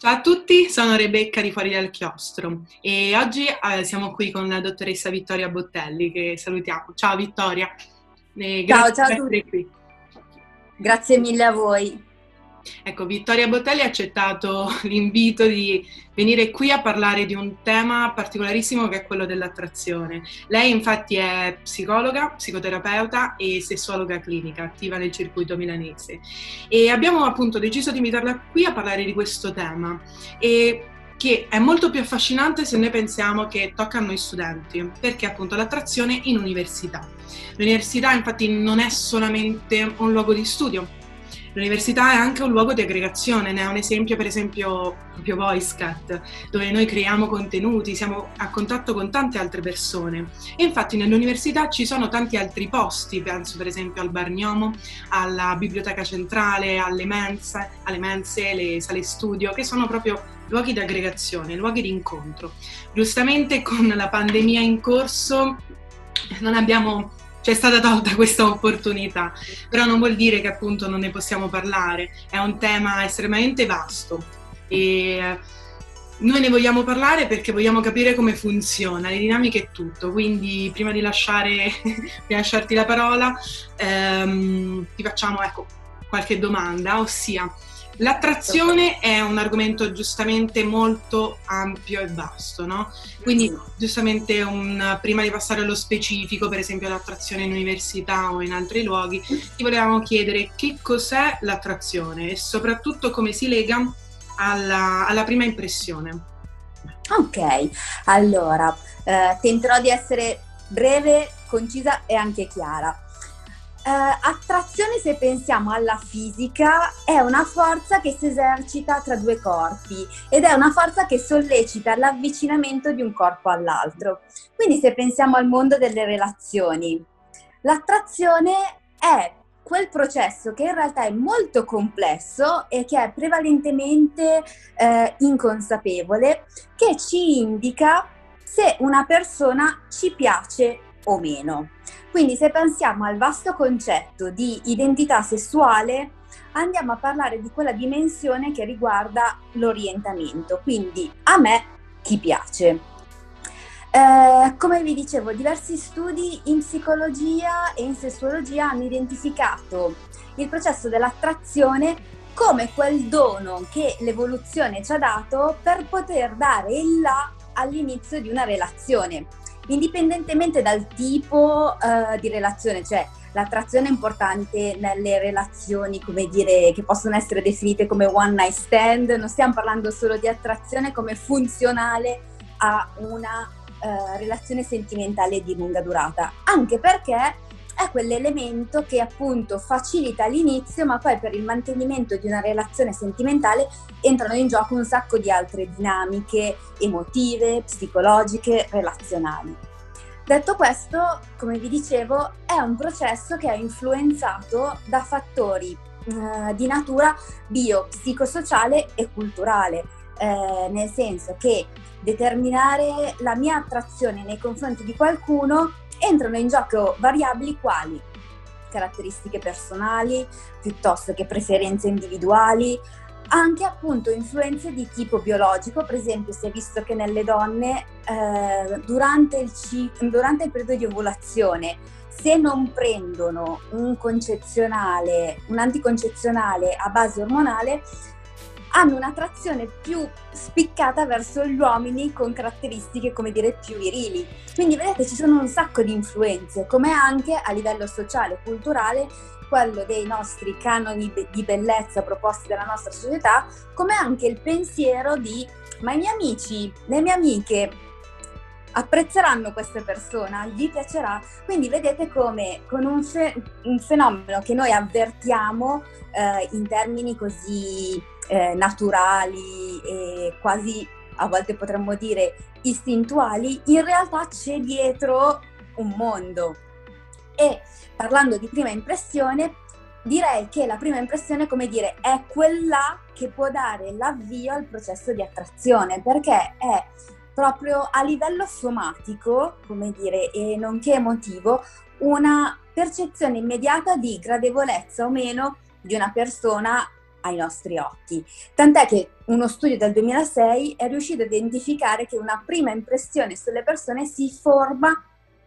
Ciao a tutti, sono Rebecca di Fuori dal Chiostro e oggi eh, siamo qui con la dottoressa Vittoria Bottelli che salutiamo. Ciao Vittoria. Eh, ciao, ciao a tutti. Qui. Grazie mille a voi. Ecco, Vittoria Bottelli ha accettato l'invito di venire qui a parlare di un tema particolarissimo che è quello dell'attrazione. Lei infatti è psicologa, psicoterapeuta e sessuologa clinica, attiva nel circuito milanese. E abbiamo appunto deciso di invitarla qui a parlare di questo tema. E che è molto più affascinante se noi pensiamo che tocca a noi studenti, perché appunto l'attrazione in università. L'università infatti non è solamente un luogo di studio, L'università è anche un luogo di aggregazione, ne è un esempio per esempio proprio VoiceCat, dove noi creiamo contenuti, siamo a contatto con tante altre persone e infatti nell'università ci sono tanti altri posti, penso per esempio al Bargnomo, alla Biblioteca Centrale, alle mense, alle mense, le sale studio, che sono proprio luoghi di aggregazione, luoghi di incontro. Giustamente con la pandemia in corso non abbiamo c'è stata tolta questa opportunità, però non vuol dire che appunto non ne possiamo parlare, è un tema estremamente vasto. E eh, noi ne vogliamo parlare perché vogliamo capire come funziona, le dinamiche e tutto, quindi prima di, lasciare, di lasciarti la parola ehm, ti facciamo ecco, qualche domanda, ossia L'attrazione è un argomento giustamente molto ampio e vasto, no? Quindi giustamente un, prima di passare allo specifico, per esempio l'attrazione in università o in altri luoghi, ti volevamo chiedere che cos'è l'attrazione e soprattutto come si lega alla, alla prima impressione. Ok, allora eh, tenterò di essere breve, concisa e anche chiara. Uh, attrazione, se pensiamo alla fisica, è una forza che si esercita tra due corpi ed è una forza che sollecita l'avvicinamento di un corpo all'altro. Quindi se pensiamo al mondo delle relazioni, l'attrazione è quel processo che in realtà è molto complesso e che è prevalentemente eh, inconsapevole, che ci indica se una persona ci piace o meno. Quindi se pensiamo al vasto concetto di identità sessuale, andiamo a parlare di quella dimensione che riguarda l'orientamento, quindi a me chi piace. Eh, come vi dicevo, diversi studi in psicologia e in sessuologia hanno identificato il processo dell'attrazione come quel dono che l'evoluzione ci ha dato per poter dare il là all'inizio di una relazione indipendentemente dal tipo uh, di relazione, cioè l'attrazione è importante nelle relazioni, come dire, che possono essere definite come one night stand, non stiamo parlando solo di attrazione come funzionale a una uh, relazione sentimentale di lunga durata, anche perché è quell'elemento che appunto facilita l'inizio, ma poi per il mantenimento di una relazione sentimentale entrano in gioco un sacco di altre dinamiche emotive, psicologiche, relazionali. Detto questo, come vi dicevo, è un processo che è influenzato da fattori eh, di natura bio-psicosociale e culturale, eh, nel senso che determinare la mia attrazione nei confronti di qualcuno entrano in gioco variabili quali caratteristiche personali piuttosto che preferenze individuali, anche appunto influenze di tipo biologico, per esempio si è visto che nelle donne eh, durante, il c- durante il periodo di ovulazione se non prendono un concezionale, un anticoncezionale a base ormonale, hanno un'attrazione più spiccata verso gli uomini con caratteristiche, come dire, più virili. Quindi vedete ci sono un sacco di influenze, come anche a livello sociale e culturale quello dei nostri canoni di bellezza proposti dalla nostra società, come anche il pensiero di ma i miei amici, le mie amiche apprezzeranno questa persona, gli piacerà. Quindi vedete come con un, fe- un fenomeno che noi avvertiamo eh, in termini così eh, naturali e quasi a volte potremmo dire istintuali, in realtà c'è dietro un mondo. E parlando di prima impressione, direi che la prima impressione, come dire, è quella che può dare l'avvio al processo di attrazione, perché è proprio a livello somatico, come dire, e nonché emotivo, una percezione immediata di gradevolezza o meno di una persona ai nostri occhi. Tant'è che uno studio del 2006 è riuscito a identificare che una prima impressione sulle persone si forma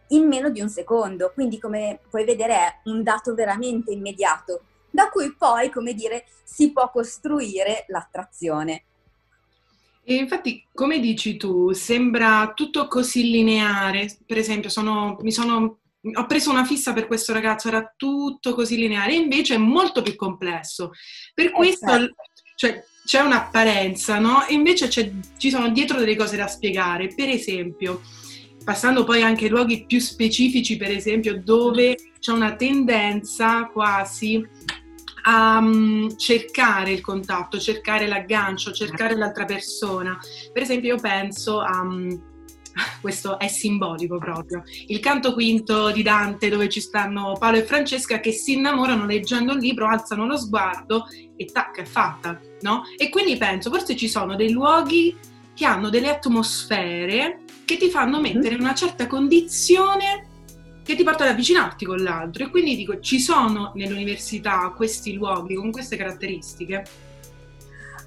in meno di un secondo, quindi come puoi vedere è un dato veramente immediato, da cui poi, come dire, si può costruire l'attrazione. E infatti, come dici tu, sembra tutto così lineare. Per esempio, sono, sono, ho preso una fissa per questo ragazzo, era tutto così lineare, invece è molto più complesso. Per eh, questo certo. cioè, c'è un'apparenza, no? E invece ci sono dietro delle cose da spiegare. Per esempio, passando poi anche ai luoghi più specifici, per esempio, dove c'è una tendenza quasi a um, cercare il contatto, cercare l'aggancio, cercare l'altra persona. Per esempio, io penso a. Questo è simbolico proprio. Il canto quinto di Dante, dove ci stanno Paolo e Francesca che si innamorano leggendo un libro, alzano lo sguardo e tac, è fatta, no? E quindi penso, forse ci sono dei luoghi che hanno delle atmosfere che ti fanno mm-hmm. mettere in una certa condizione che ti porta ad avvicinarti con l'altro. E quindi dico, ci sono nell'università questi luoghi con queste caratteristiche?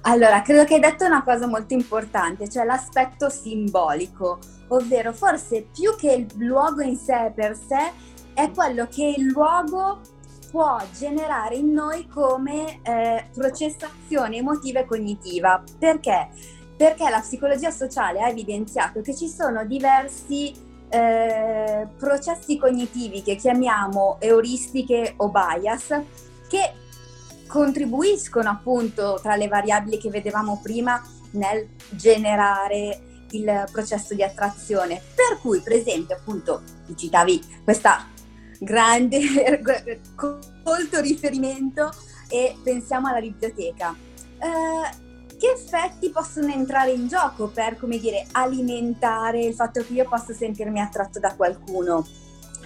Allora, credo che hai detto una cosa molto importante, cioè l'aspetto simbolico, ovvero forse più che il luogo in sé per sé, è quello che il luogo può generare in noi come eh, processazione emotiva e cognitiva. Perché? Perché la psicologia sociale ha evidenziato che ci sono diversi eh, processi cognitivi che chiamiamo euristiche o bias che contribuiscono appunto tra le variabili che vedevamo prima nel generare il processo di attrazione. Per cui, per esempio, appunto, tu citavi questa grande, colto riferimento e pensiamo alla biblioteca. Eh, che effetti possono entrare in gioco per, come dire, alimentare il fatto che io possa sentirmi attratto da qualcuno?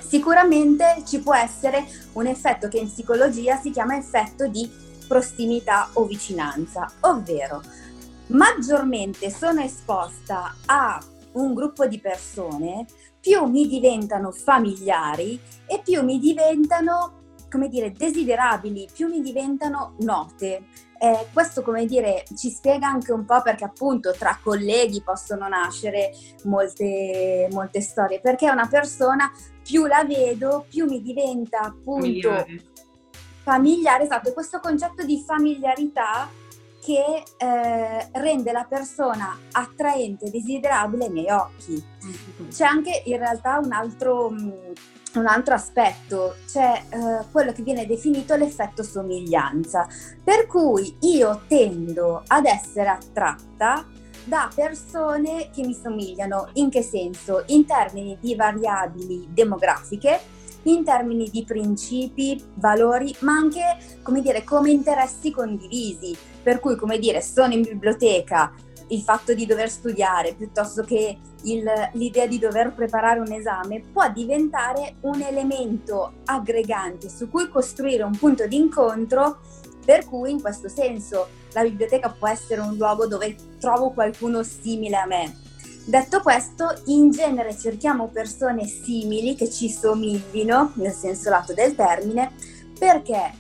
Sicuramente ci può essere un effetto che in psicologia si chiama effetto di prossimità o vicinanza, ovvero maggiormente sono esposta a un gruppo di persone, più mi diventano familiari e più mi diventano, come dire, desiderabili, più mi diventano note. Eh, questo, come dire, ci spiega anche un po' perché appunto tra colleghi possono nascere molte, molte storie, perché una persona più la vedo, più mi diventa appunto familiare, familiare esatto, questo concetto di familiarità che eh, rende la persona attraente e desiderabile ai miei occhi. Mm-hmm. C'è anche in realtà un altro mm, un altro aspetto, c'è eh, quello che viene definito l'effetto somiglianza, per cui io tendo ad essere attratta da persone che mi somigliano. In che senso? In termini di variabili demografiche, in termini di principi, valori, ma anche, come dire, come interessi condivisi. Per cui, come dire, sono in biblioteca, il fatto di dover studiare piuttosto che il, l'idea di dover preparare un esame può diventare un elemento aggregante su cui costruire un punto di incontro per cui in questo senso la biblioteca può essere un luogo dove trovo qualcuno simile a me. Detto questo, in genere cerchiamo persone simili che ci somiglino, nel senso lato del termine, perché?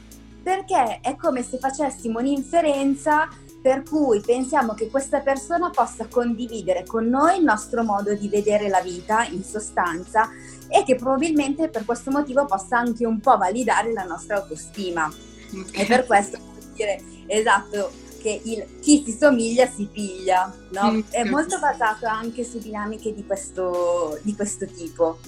Perché è come se facessimo un'inferenza per cui pensiamo che questa persona possa condividere con noi il nostro modo di vedere la vita in sostanza e che probabilmente per questo motivo possa anche un po' validare la nostra autostima. Okay. E per questo dire esatto che il chi si somiglia si piglia, no? Mm, È molto basato anche su dinamiche di questo, di questo tipo.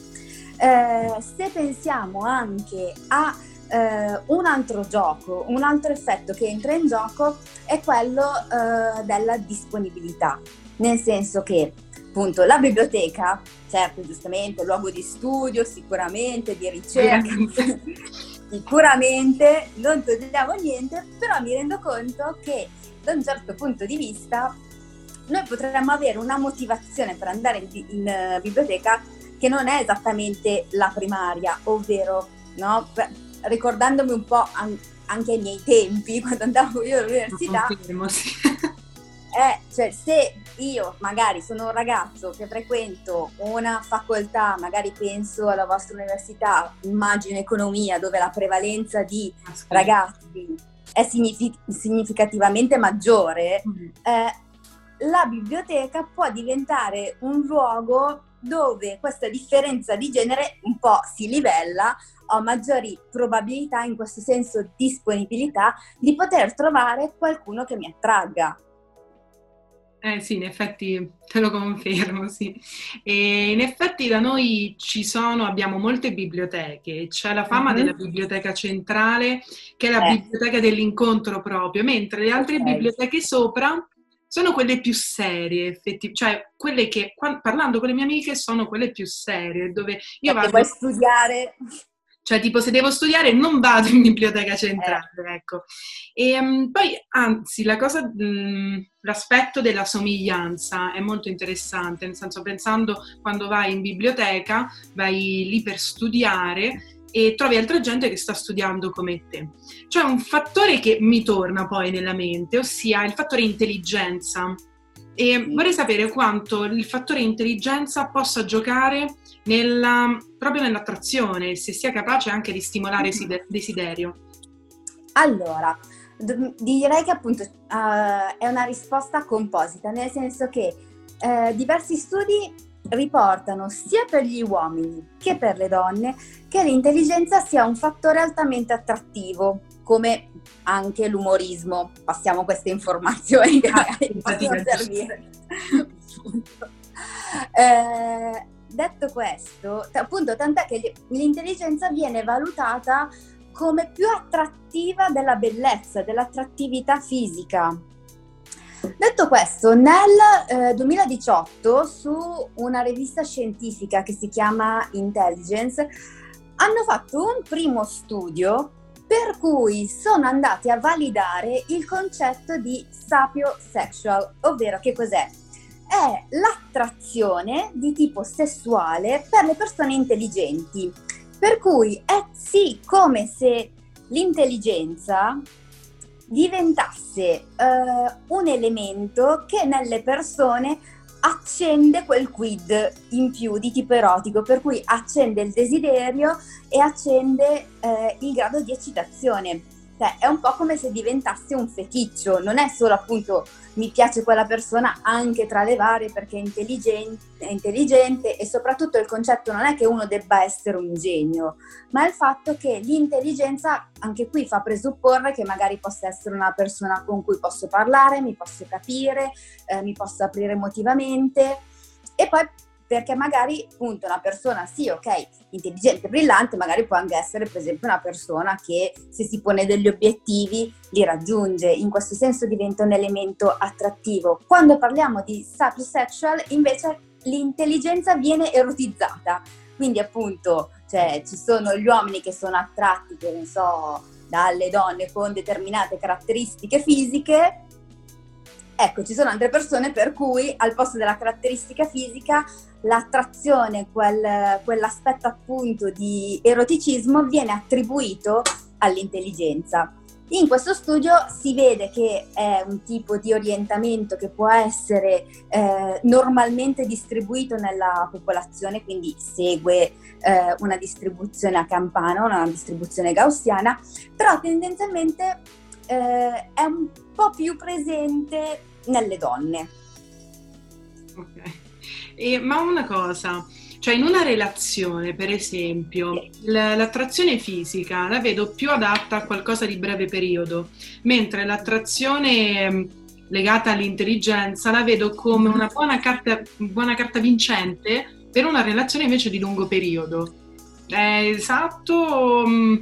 Eh, se pensiamo anche a eh, un altro gioco, un altro effetto che entra in gioco è quello eh, della disponibilità, nel senso che appunto la biblioteca, certo giustamente luogo di studio, sicuramente di ricerca, sicuramente non togliamo niente, però mi rendo conto che da un certo punto di vista noi potremmo avere una motivazione per andare in, in uh, biblioteca che non è esattamente la primaria, ovvero no, ricordandomi un po' an- anche ai miei tempi, quando andavo io all'università, eh, cioè, se io magari sono un ragazzo che frequento una facoltà, magari penso alla vostra università, immagino economia, dove la prevalenza di ragazzi è signific- significativamente maggiore, mm. eh, la biblioteca può diventare un luogo dove questa differenza di genere un po' si livella, ho maggiori probabilità, in questo senso disponibilità, di poter trovare qualcuno che mi attragga. Eh sì, in effetti te lo confermo, sì. E in effetti da noi ci sono, abbiamo molte biblioteche, c'è la fama uh-huh. della biblioteca centrale, che è la eh. biblioteca dell'incontro proprio, mentre le altre okay. biblioteche sopra sono quelle più serie, effettivamente, cioè quelle che, parlando con le mie amiche, sono quelle più serie, dove io vado... Vuoi studiare? Cioè, tipo, se devo studiare non vado in biblioteca centrale, eh. ecco. E um, poi, anzi, la cosa, mh, l'aspetto della somiglianza è molto interessante, nel senso, pensando quando vai in biblioteca, vai lì per studiare e trovi altra gente che sta studiando come te. C'è un fattore che mi torna poi nella mente, ossia il fattore intelligenza. E vorrei sapere quanto il fattore intelligenza possa giocare nella, proprio nell'attrazione, se sia capace anche di stimolare mm-hmm. desiderio. Allora, direi che appunto uh, è una risposta composita, nel senso che uh, diversi studi riportano sia per gli uomini che per le donne che l'intelligenza sia un fattore altamente attrattivo, come anche l'umorismo. Passiamo queste informazioni che ah, possono servire. eh, detto questo, appunto, tant'è che l'intelligenza viene valutata come più attrattiva della bellezza, dell'attrattività fisica. Detto questo, nel eh, 2018 su una rivista scientifica che si chiama Intelligence hanno fatto un primo studio per cui sono andati a validare il concetto di sapiosexual, ovvero che cos'è? È l'attrazione di tipo sessuale per le persone intelligenti. Per cui è sì come se l'intelligenza diventasse uh, un elemento che nelle persone accende quel quid in più di tipo erotico, per cui accende il desiderio e accende eh, il grado di eccitazione. Cioè, è un po' come se diventasse un feticcio, non è solo appunto mi piace quella persona anche tra le varie perché è intelligente, è intelligente e soprattutto il concetto non è che uno debba essere un genio, ma il fatto che l'intelligenza anche qui fa presupporre che magari possa essere una persona con cui posso parlare, mi posso capire, eh, mi posso aprire emotivamente e poi perché magari appunto una persona sì, ok, intelligente, brillante, magari può anche essere per esempio una persona che se si pone degli obiettivi li raggiunge, in questo senso diventa un elemento attrattivo. Quando parliamo di sapiosexual invece l'intelligenza viene erotizzata, quindi appunto cioè, ci sono gli uomini che sono attratti, che ne so, dalle donne con determinate caratteristiche fisiche. Ecco, ci sono altre persone per cui al posto della caratteristica fisica l'attrazione, quel, quell'aspetto appunto di eroticismo viene attribuito all'intelligenza. In questo studio si vede che è un tipo di orientamento che può essere eh, normalmente distribuito nella popolazione, quindi segue eh, una distribuzione a campana, una distribuzione gaussiana, però tendenzialmente eh, è un po' più presente nelle donne. Ok. E, ma una cosa, cioè in una relazione, per esempio, l'attrazione fisica la vedo più adatta a qualcosa di breve periodo, mentre l'attrazione mm, legata all'intelligenza la vedo come una buona carta, buona carta vincente per una relazione invece di lungo periodo. È esatto? Mm,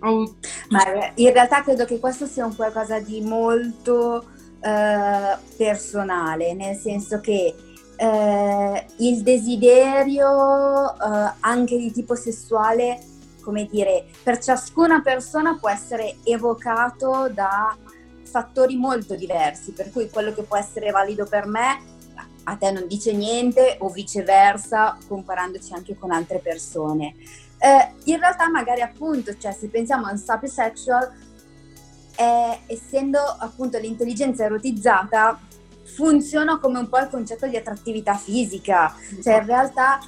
oh. Ma in realtà credo che questo sia un qualcosa di molto eh, personale, nel senso che eh, il desiderio eh, anche di tipo sessuale, come dire, per ciascuna persona può essere evocato da fattori molto diversi, per cui quello che può essere valido per me a te non dice niente o viceversa, comparandoci anche con altre persone. Eh, in realtà magari appunto, cioè se pensiamo al sapiosexual, eh, essendo appunto l'intelligenza erotizzata, funziona come un po' il concetto di attrattività fisica, cioè in realtà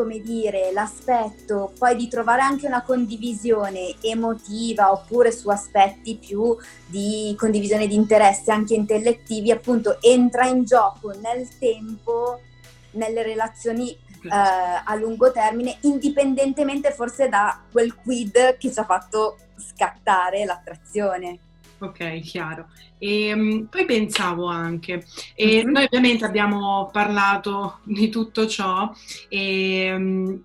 come dire, l'aspetto poi di trovare anche una condivisione emotiva oppure su aspetti più di condivisione di interessi anche intellettivi, appunto entra in gioco nel tempo, nelle relazioni eh, a lungo termine, indipendentemente forse da quel quid che ci ha fatto scattare l'attrazione. Ok, chiaro. E um, poi pensavo anche, e mm-hmm. noi ovviamente abbiamo parlato di tutto ciò e um,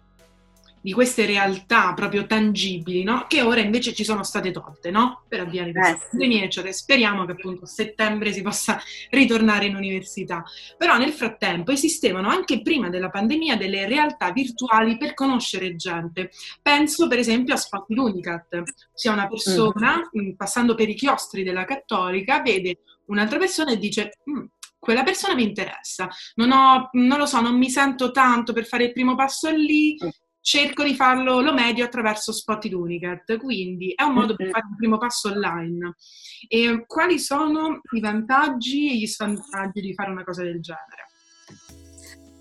di queste realtà proprio tangibili, no? che ora invece ci sono state tolte no? per avviare questa eh, pandemia, eccetera. Speriamo che appunto a settembre si possa ritornare in università. Però nel frattempo esistevano anche prima della pandemia delle realtà virtuali per conoscere gente. Penso per esempio a Spot Unicat, sia una persona mm. passando per i chiostri della Cattolica vede un'altra persona e dice mm, quella persona mi interessa, non, ho, non lo so, non mi sento tanto per fare il primo passo lì, mm cerco di farlo, lo medio attraverso Spotted Unicat, quindi è un modo per fare un primo passo online. E quali sono i vantaggi e gli svantaggi di fare una cosa del genere?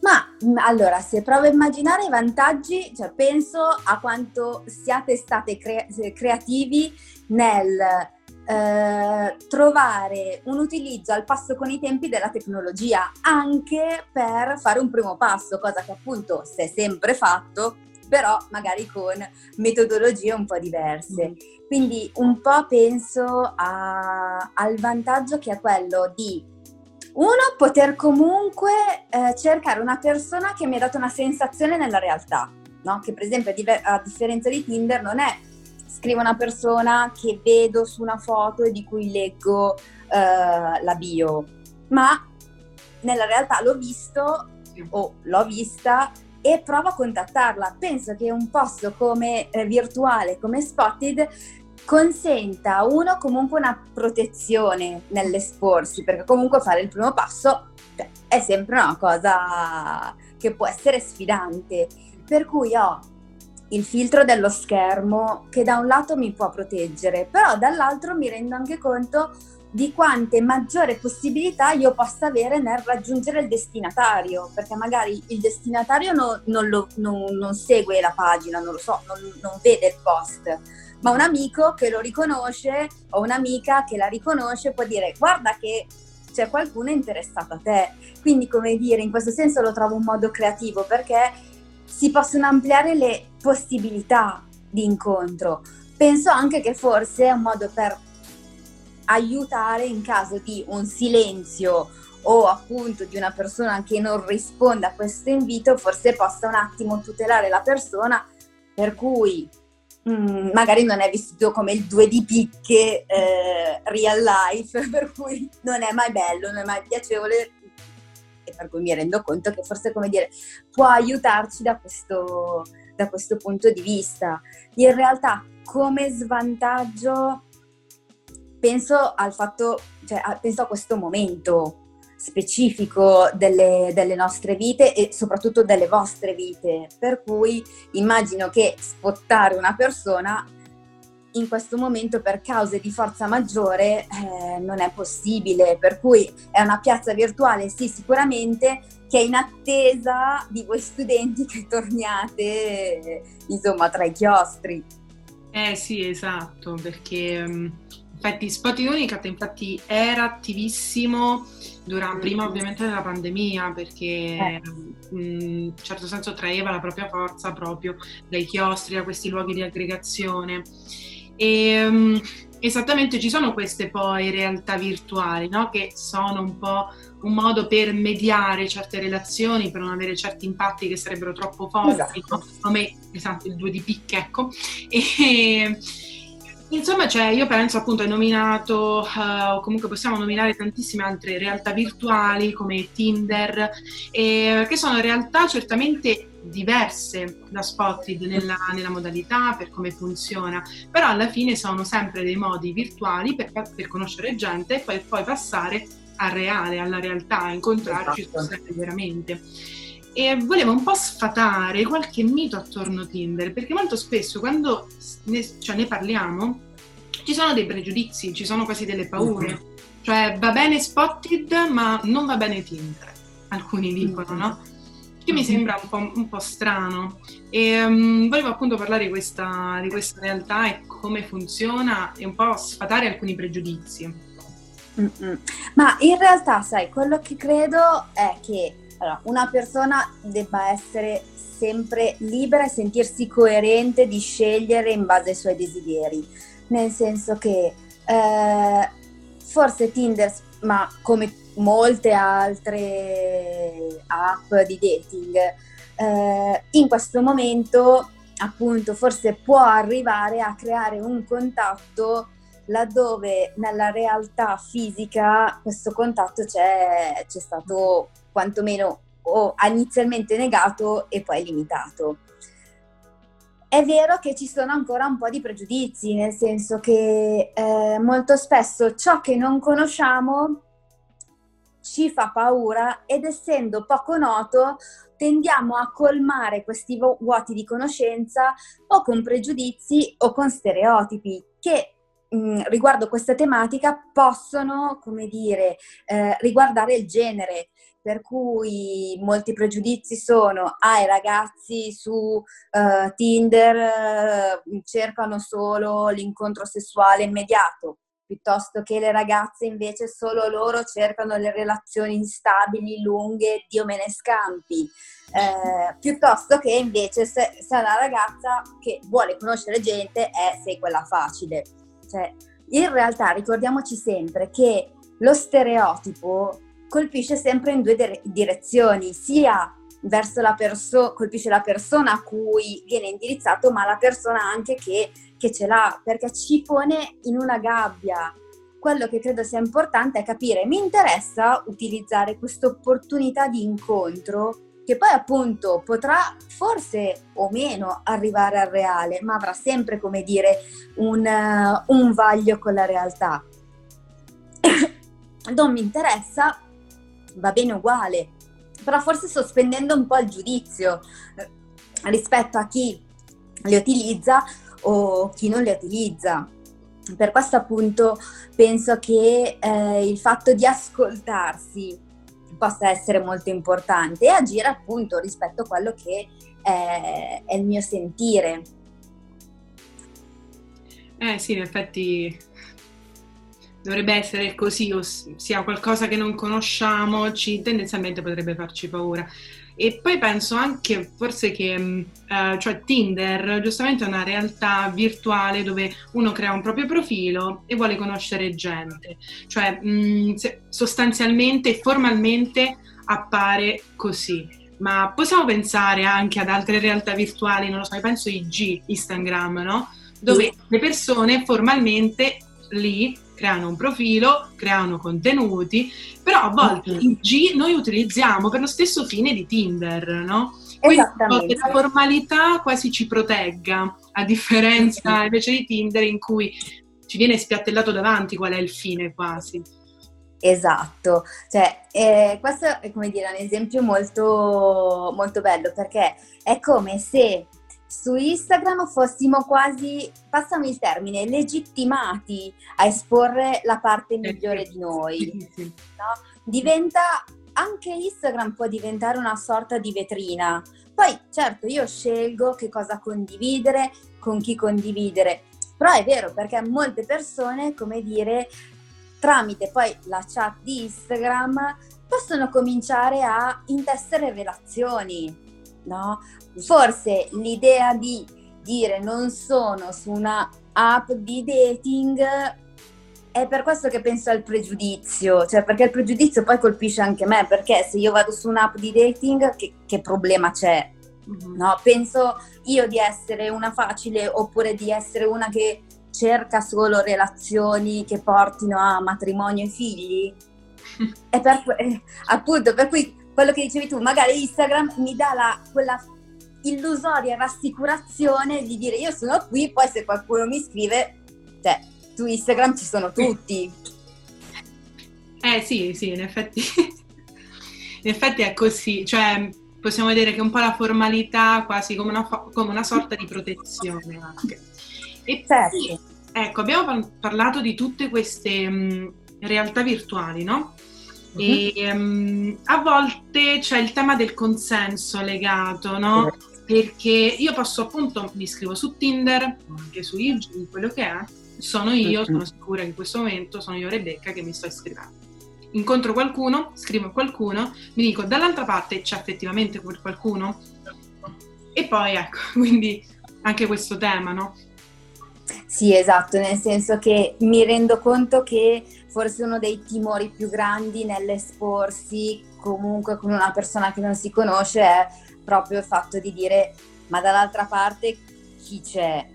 Ma allora, se provo a immaginare i vantaggi, cioè penso a quanto siate state cre- creativi nel eh, trovare un utilizzo al passo con i tempi della tecnologia, anche per fare un primo passo, cosa che appunto si è sempre fatto, però magari con metodologie un po' diverse. Mm. Quindi un po' penso a, al vantaggio che è quello di uno, poter comunque eh, cercare una persona che mi ha dato una sensazione nella realtà, no? che per esempio a, differenza di Tinder non è scrivo una persona che vedo su una foto e di cui leggo eh, la bio, ma nella realtà l'ho visto o l'ho vista e provo a contattarla. Penso che un posto come eh, virtuale, come Spotted, consenta uno comunque una protezione nell'esporsi, perché comunque fare il primo passo cioè, è sempre una cosa che può essere sfidante. Per cui ho il filtro dello schermo che da un lato mi può proteggere, però dall'altro mi rendo anche conto di quante maggiore possibilità io possa avere nel raggiungere il destinatario, perché magari il destinatario no, non, lo, non, non, segue la pagina, non lo so, non, non vede il post, ma un amico che lo riconosce o un'amica che la riconosce può dire guarda che c'è qualcuno interessato a te. Quindi, come dire, in questo senso lo trovo un modo creativo perché si possono ampliare le possibilità di incontro. Penso anche che forse è un modo per aiutare in caso di un silenzio o appunto di una persona che non risponde a questo invito, forse possa un attimo tutelare la persona, per cui mh, mm, magari non è vissuto come il due di picche eh, real life, per cui non è mai bello, non è mai piacevole e per cui mi rendo conto che forse come dire può aiutarci da questo, da questo punto di vista. In realtà come svantaggio penso al fatto, cioè, penso a questo momento specifico delle, delle, nostre vite e soprattutto delle vostre vite, per cui immagino che spottare una persona in questo momento per cause di forza maggiore eh, non è possibile, per cui è una piazza virtuale, sì sicuramente, che è in attesa di voi studenti che torniate insomma tra i chiostri. Eh sì, esatto, perché mm, Infatti Spotify Unicat infatti era attivissimo durante, prima ovviamente della pandemia perché eh. in certo senso traeva la propria forza proprio dai chiostri, da questi luoghi di aggregazione. E, um, esattamente ci sono queste poi realtà virtuali no? che sono un po' un modo per mediare certe relazioni, per non avere certi impatti che sarebbero troppo forti, esatto. no? come esatto, il due di picche, ecco. E, Insomma, cioè, io penso appunto hai nominato, uh, o comunque possiamo nominare tantissime altre realtà virtuali come Tinder, eh, che sono realtà certamente diverse da Spotted nella, nella, modalità, per come funziona, però alla fine sono sempre dei modi virtuali per, per conoscere gente e poi, poi, passare al reale, alla realtà, incontrarci esatto. veramente e volevo un po' sfatare qualche mito attorno a Tinder, perché molto spesso quando ne, cioè, ne parliamo ci sono dei pregiudizi, ci sono quasi delle paure. Mm-hmm. Cioè va bene Spotted ma non va bene Tinder, alcuni dicono, mm-hmm. no? che mi sembra un po', un po strano. E um, volevo appunto parlare di questa, di questa realtà e come funziona e un po' sfatare alcuni pregiudizi. Mm-mm. Ma in realtà, sai, quello che credo è che allora, una persona debba essere sempre libera e sentirsi coerente di scegliere in base ai suoi desideri. Nel senso che eh, forse Tinder, ma come molte altre app di dating, eh, in questo momento appunto forse può arrivare a creare un contatto laddove nella realtà fisica questo contatto c'è, c'è stato quantomeno o inizialmente negato e poi limitato. È vero che ci sono ancora un po' di pregiudizi, nel senso che eh, molto spesso ciò che non conosciamo ci fa paura ed essendo poco noto tendiamo a colmare questi vuoti di conoscenza o con pregiudizi o con stereotipi che riguardo questa tematica possono, come dire, eh, riguardare il genere, per cui molti pregiudizi sono ah, i ragazzi su uh, Tinder uh, cercano solo l'incontro sessuale immediato, piuttosto che le ragazze invece solo loro cercano le relazioni instabili, lunghe, Dio me ne scampi, eh, piuttosto che invece se, se una ragazza che vuole conoscere gente è sei quella facile. Cioè, in realtà ricordiamoci sempre che lo stereotipo colpisce sempre in due dire- direzioni, sia verso la persona, colpisce la persona a cui viene indirizzato, ma la persona anche che, che ce l'ha, perché ci pone in una gabbia. Quello che credo sia importante è capire, mi interessa utilizzare questa opportunità di incontro che poi appunto potrà forse o meno arrivare al reale, ma avrà sempre, come dire, un, uh, un vaglio con la realtà. non mi interessa, va bene uguale, però forse sospendendo un po' il giudizio eh, rispetto a chi le utilizza o chi non le utilizza. Per questo appunto penso che eh, il fatto di ascoltarsi possa essere molto importante e agire appunto rispetto a quello che è, è il mio sentire. Eh sì, in effetti dovrebbe essere così, ossia qualcosa che non conosciamo, ci, tendenzialmente potrebbe farci paura. E poi penso anche forse che mm, eh, cioè Tinder giustamente è una realtà virtuale dove uno crea un proprio profilo e vuole conoscere gente, cioè mh, mm, sostanzialmente, formalmente appare così. Ma possiamo pensare anche ad altre realtà virtuali, non lo so, penso IG, Instagram, no? Dove le persone formalmente lì creano un profilo, creano contenuti, però a volte mm-hmm. il G noi utilizziamo per lo stesso fine di Tinder, no? Quindi la formalità quasi ci protegga, a differenza mm-hmm. invece di Tinder in cui ci viene spiattellato davanti qual è il fine quasi. Esatto, cioè, eh, questo è come dire un esempio molto, molto bello perché è come se su Instagram fossimo quasi, passami il termine, legittimati a esporre la parte migliore di noi. No? Diventa, anche Instagram può diventare una sorta di vetrina. Poi certo io scelgo che cosa condividere, con chi condividere, però è vero perché molte persone, come dire, tramite poi la chat di Instagram possono cominciare a intessere relazioni no? Forse l'idea di dire non sono su una app di dating è per questo che penso al pregiudizio, cioè perché il pregiudizio poi colpisce anche me, perché se io vado su un'app di dating che, che problema c'è? Mm-hmm. No? Penso io di essere una facile oppure di essere una che cerca solo relazioni che portino a matrimonio e figli? è per, eh, appunto per cui quello che dicevi tu, magari Instagram mi dà la, quella illusoria rassicurazione di dire io sono qui, poi se qualcuno mi scrive, cioè, su Instagram ci sono tutti. Eh sì, sì, in effetti, in effetti è così, cioè possiamo vedere che è un po' la formalità quasi come una, come una sorta di protezione anche. E certo. ecco, abbiamo parlato di tutte queste mh, realtà virtuali, no? E um, a volte c'è il tema del consenso legato, no? Perché io posso appunto, mi iscrivo su Tinder, anche su IG, quello che è, sono io, sono sicura che in questo momento sono io Rebecca che mi sto iscrivendo. Incontro qualcuno, scrivo a qualcuno, mi dico dall'altra parte c'è effettivamente qualcuno? E poi ecco, quindi anche questo tema, no? Sì, esatto, nel senso che mi rendo conto che forse uno dei timori più grandi nell'esporsi comunque con una persona che non si conosce è proprio il fatto di dire ma dall'altra parte chi c'è?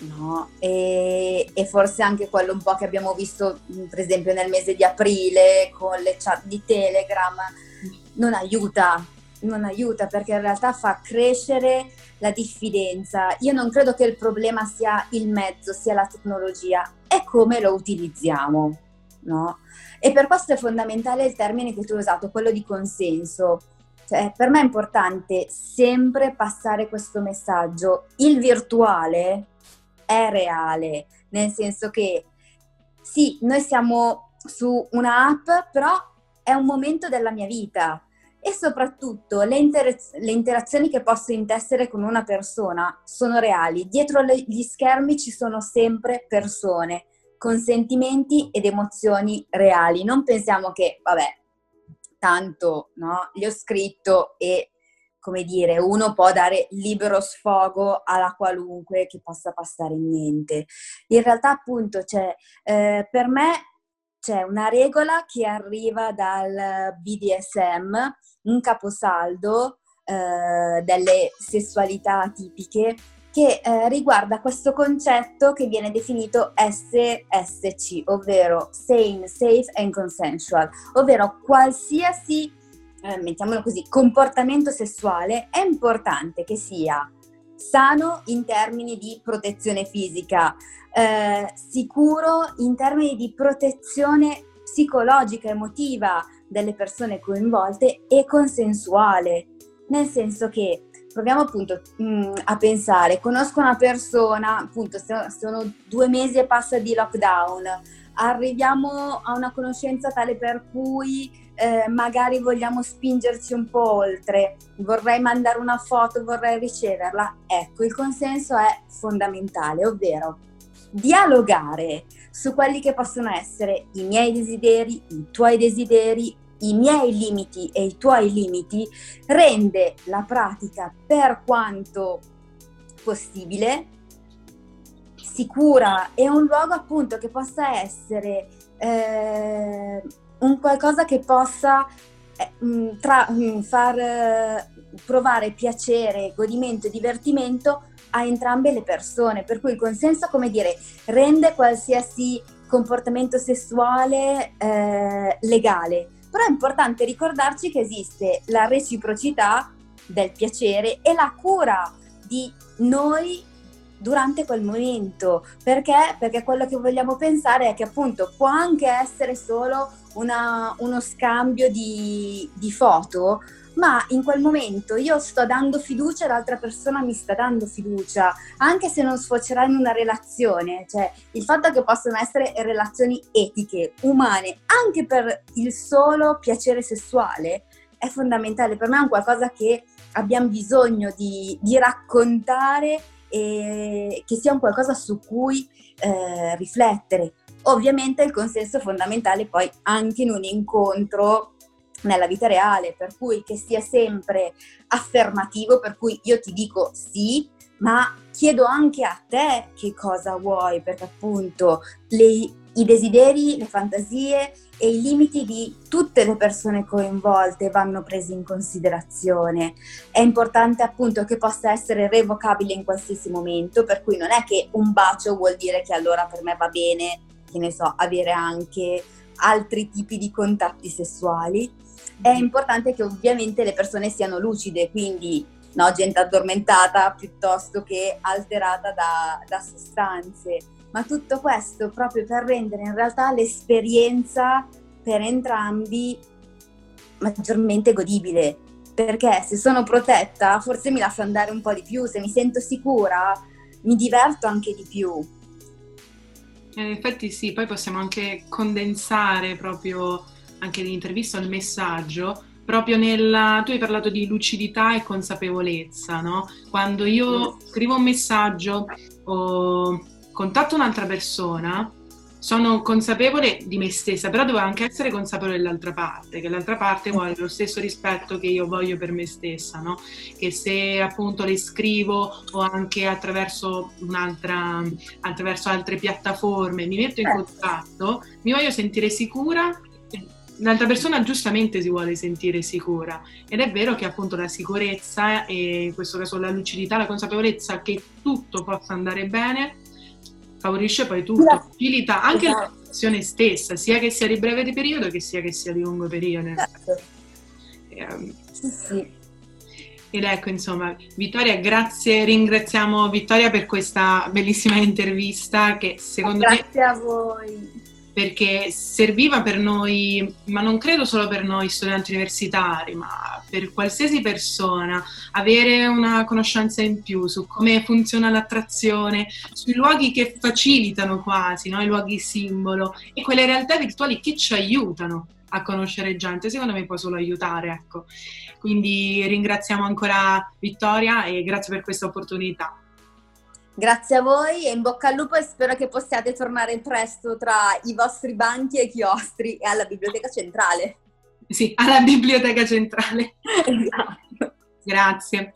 No? E, e, forse anche quello un po' che abbiamo visto per esempio nel mese di aprile con le chat di Telegram non aiuta, non aiuta perché in realtà fa crescere la diffidenza. Io non credo che il problema sia il mezzo, sia la tecnologia, è come lo utilizziamo, no? E per questo è fondamentale il termine che tu hai usato, quello di consenso. Cioè, per me è importante sempre passare questo messaggio. Il virtuale è reale, nel senso che sì, noi siamo su una app, però è un momento della mia vita e soprattutto le, inter- le, interazioni che posso intessere con una persona sono reali. Dietro le- gli schermi ci sono sempre persone con sentimenti ed emozioni reali. Non pensiamo che, vabbè, tanto no, gli ho scritto e come dire, uno può dare libero sfogo alla qualunque che possa passare in mente. In realtà, appunto, c'è, eh, per me c'è una regola che arriva dal BDSM, un caposaldo eh, delle sessualità tipiche che eh, riguarda questo concetto che viene definito SSC, ovvero Sane, Safe and Consensual, ovvero qualsiasi, eh, mettiamolo così, comportamento sessuale è importante che sia sano in termini di protezione fisica, eh, sicuro in termini di protezione psicologica, emotiva delle persone coinvolte e consensuale, nel senso che proviamo appunto mh, mm, a pensare, conosco una persona, appunto sono due mesi e passa di lockdown, arriviamo a una conoscenza tale per cui eh, magari vogliamo spingerci un po' oltre, vorrei mandare una foto, vorrei riceverla, ecco, il consenso è fondamentale, ovvero dialogare su quelli che possono essere i miei desideri, i tuoi desideri, i miei limiti e i tuoi limiti, rende la pratica per quanto possibile sicura e un luogo appunto che possa essere eh, un qualcosa che possa eh, mm, tra, mm, far eh, provare piacere, godimento e divertimento a entrambe le persone, per cui il consenso, come dire, rende qualsiasi comportamento sessuale eh, legale, però è importante ricordarci che esiste la reciprocità del piacere e la cura di noi durante quel momento. Perché? Perché quello che vogliamo pensare è che appunto può anche essere solo una, uno scambio di, di foto, ma in quel momento io sto dando fiducia l'altra persona mi sta dando fiducia, anche se non sfocerà in una relazione, cioè il fatto che possono essere relazioni etiche, umane, anche per il solo piacere sessuale, è fondamentale. Per me è un qualcosa che abbiamo bisogno di, di raccontare e che sia un qualcosa su cui eh, riflettere. Ovviamente il consenso è fondamentale poi anche in un incontro nella vita reale, per cui che sia sempre affermativo, per cui io ti dico sì, ma chiedo anche a te che cosa vuoi, perché appunto le, i desideri, le fantasie e i limiti di tutte le persone coinvolte vanno presi in considerazione. È importante appunto che possa essere revocabile in qualsiasi momento, per cui non è che un bacio vuol dire che allora per me va bene, che ne so, avere anche altri tipi di contatti sessuali. È importante che ovviamente le persone siano lucide, quindi no, gente addormentata piuttosto che alterata da, da sostanze ma tutto questo proprio per rendere in realtà l'esperienza per entrambi maggiormente godibile. Perché se sono protetta, forse mi lascio andare un po' di più, se mi sento sicura, mi diverto anche di più. In effetti sì, poi possiamo anche condensare proprio anche nell'intervista al messaggio, proprio nella... tu hai parlato di lucidità e consapevolezza, no? Quando io scrivo un messaggio o contatto un'altra persona, sono consapevole di me stessa, però devo anche essere consapevole dell'altra parte, che l'altra parte vuole lo stesso rispetto che io voglio per me stessa, no? Che se appunto le scrivo o anche attraverso un'altra, attraverso altre piattaforme mi metto in certo. contatto, mi voglio sentire sicura l'altra persona giustamente si vuole sentire sicura ed è vero che appunto la sicurezza e in questo caso la lucidità, la consapevolezza che tutto possa andare bene favorisce poi tutto, facilita anche esatto. la situazione stessa, sia che sia di breve periodo che sia che sia di lungo periodo. Certo. Eh, sì. Ed ecco, insomma, Vittoria, grazie, ringraziamo Vittoria per questa bellissima intervista che secondo grazie me... Grazie a voi perché serviva per noi, ma non credo solo per noi studenti universitari, ma per qualsiasi persona, avere una conoscenza in più su come funziona l'attrazione, sui luoghi che facilitano quasi, no? i luoghi simbolo e quelle realtà virtuali che ci aiutano a conoscere gente, secondo me può solo aiutare, ecco. Quindi ringraziamo ancora Vittoria e grazie per questa opportunità. Grazie a voi e in bocca al lupo e spero che possiate tornare presto tra i vostri banchi e chiostri e alla biblioteca centrale. Sì, alla biblioteca centrale. Esatto. Grazie.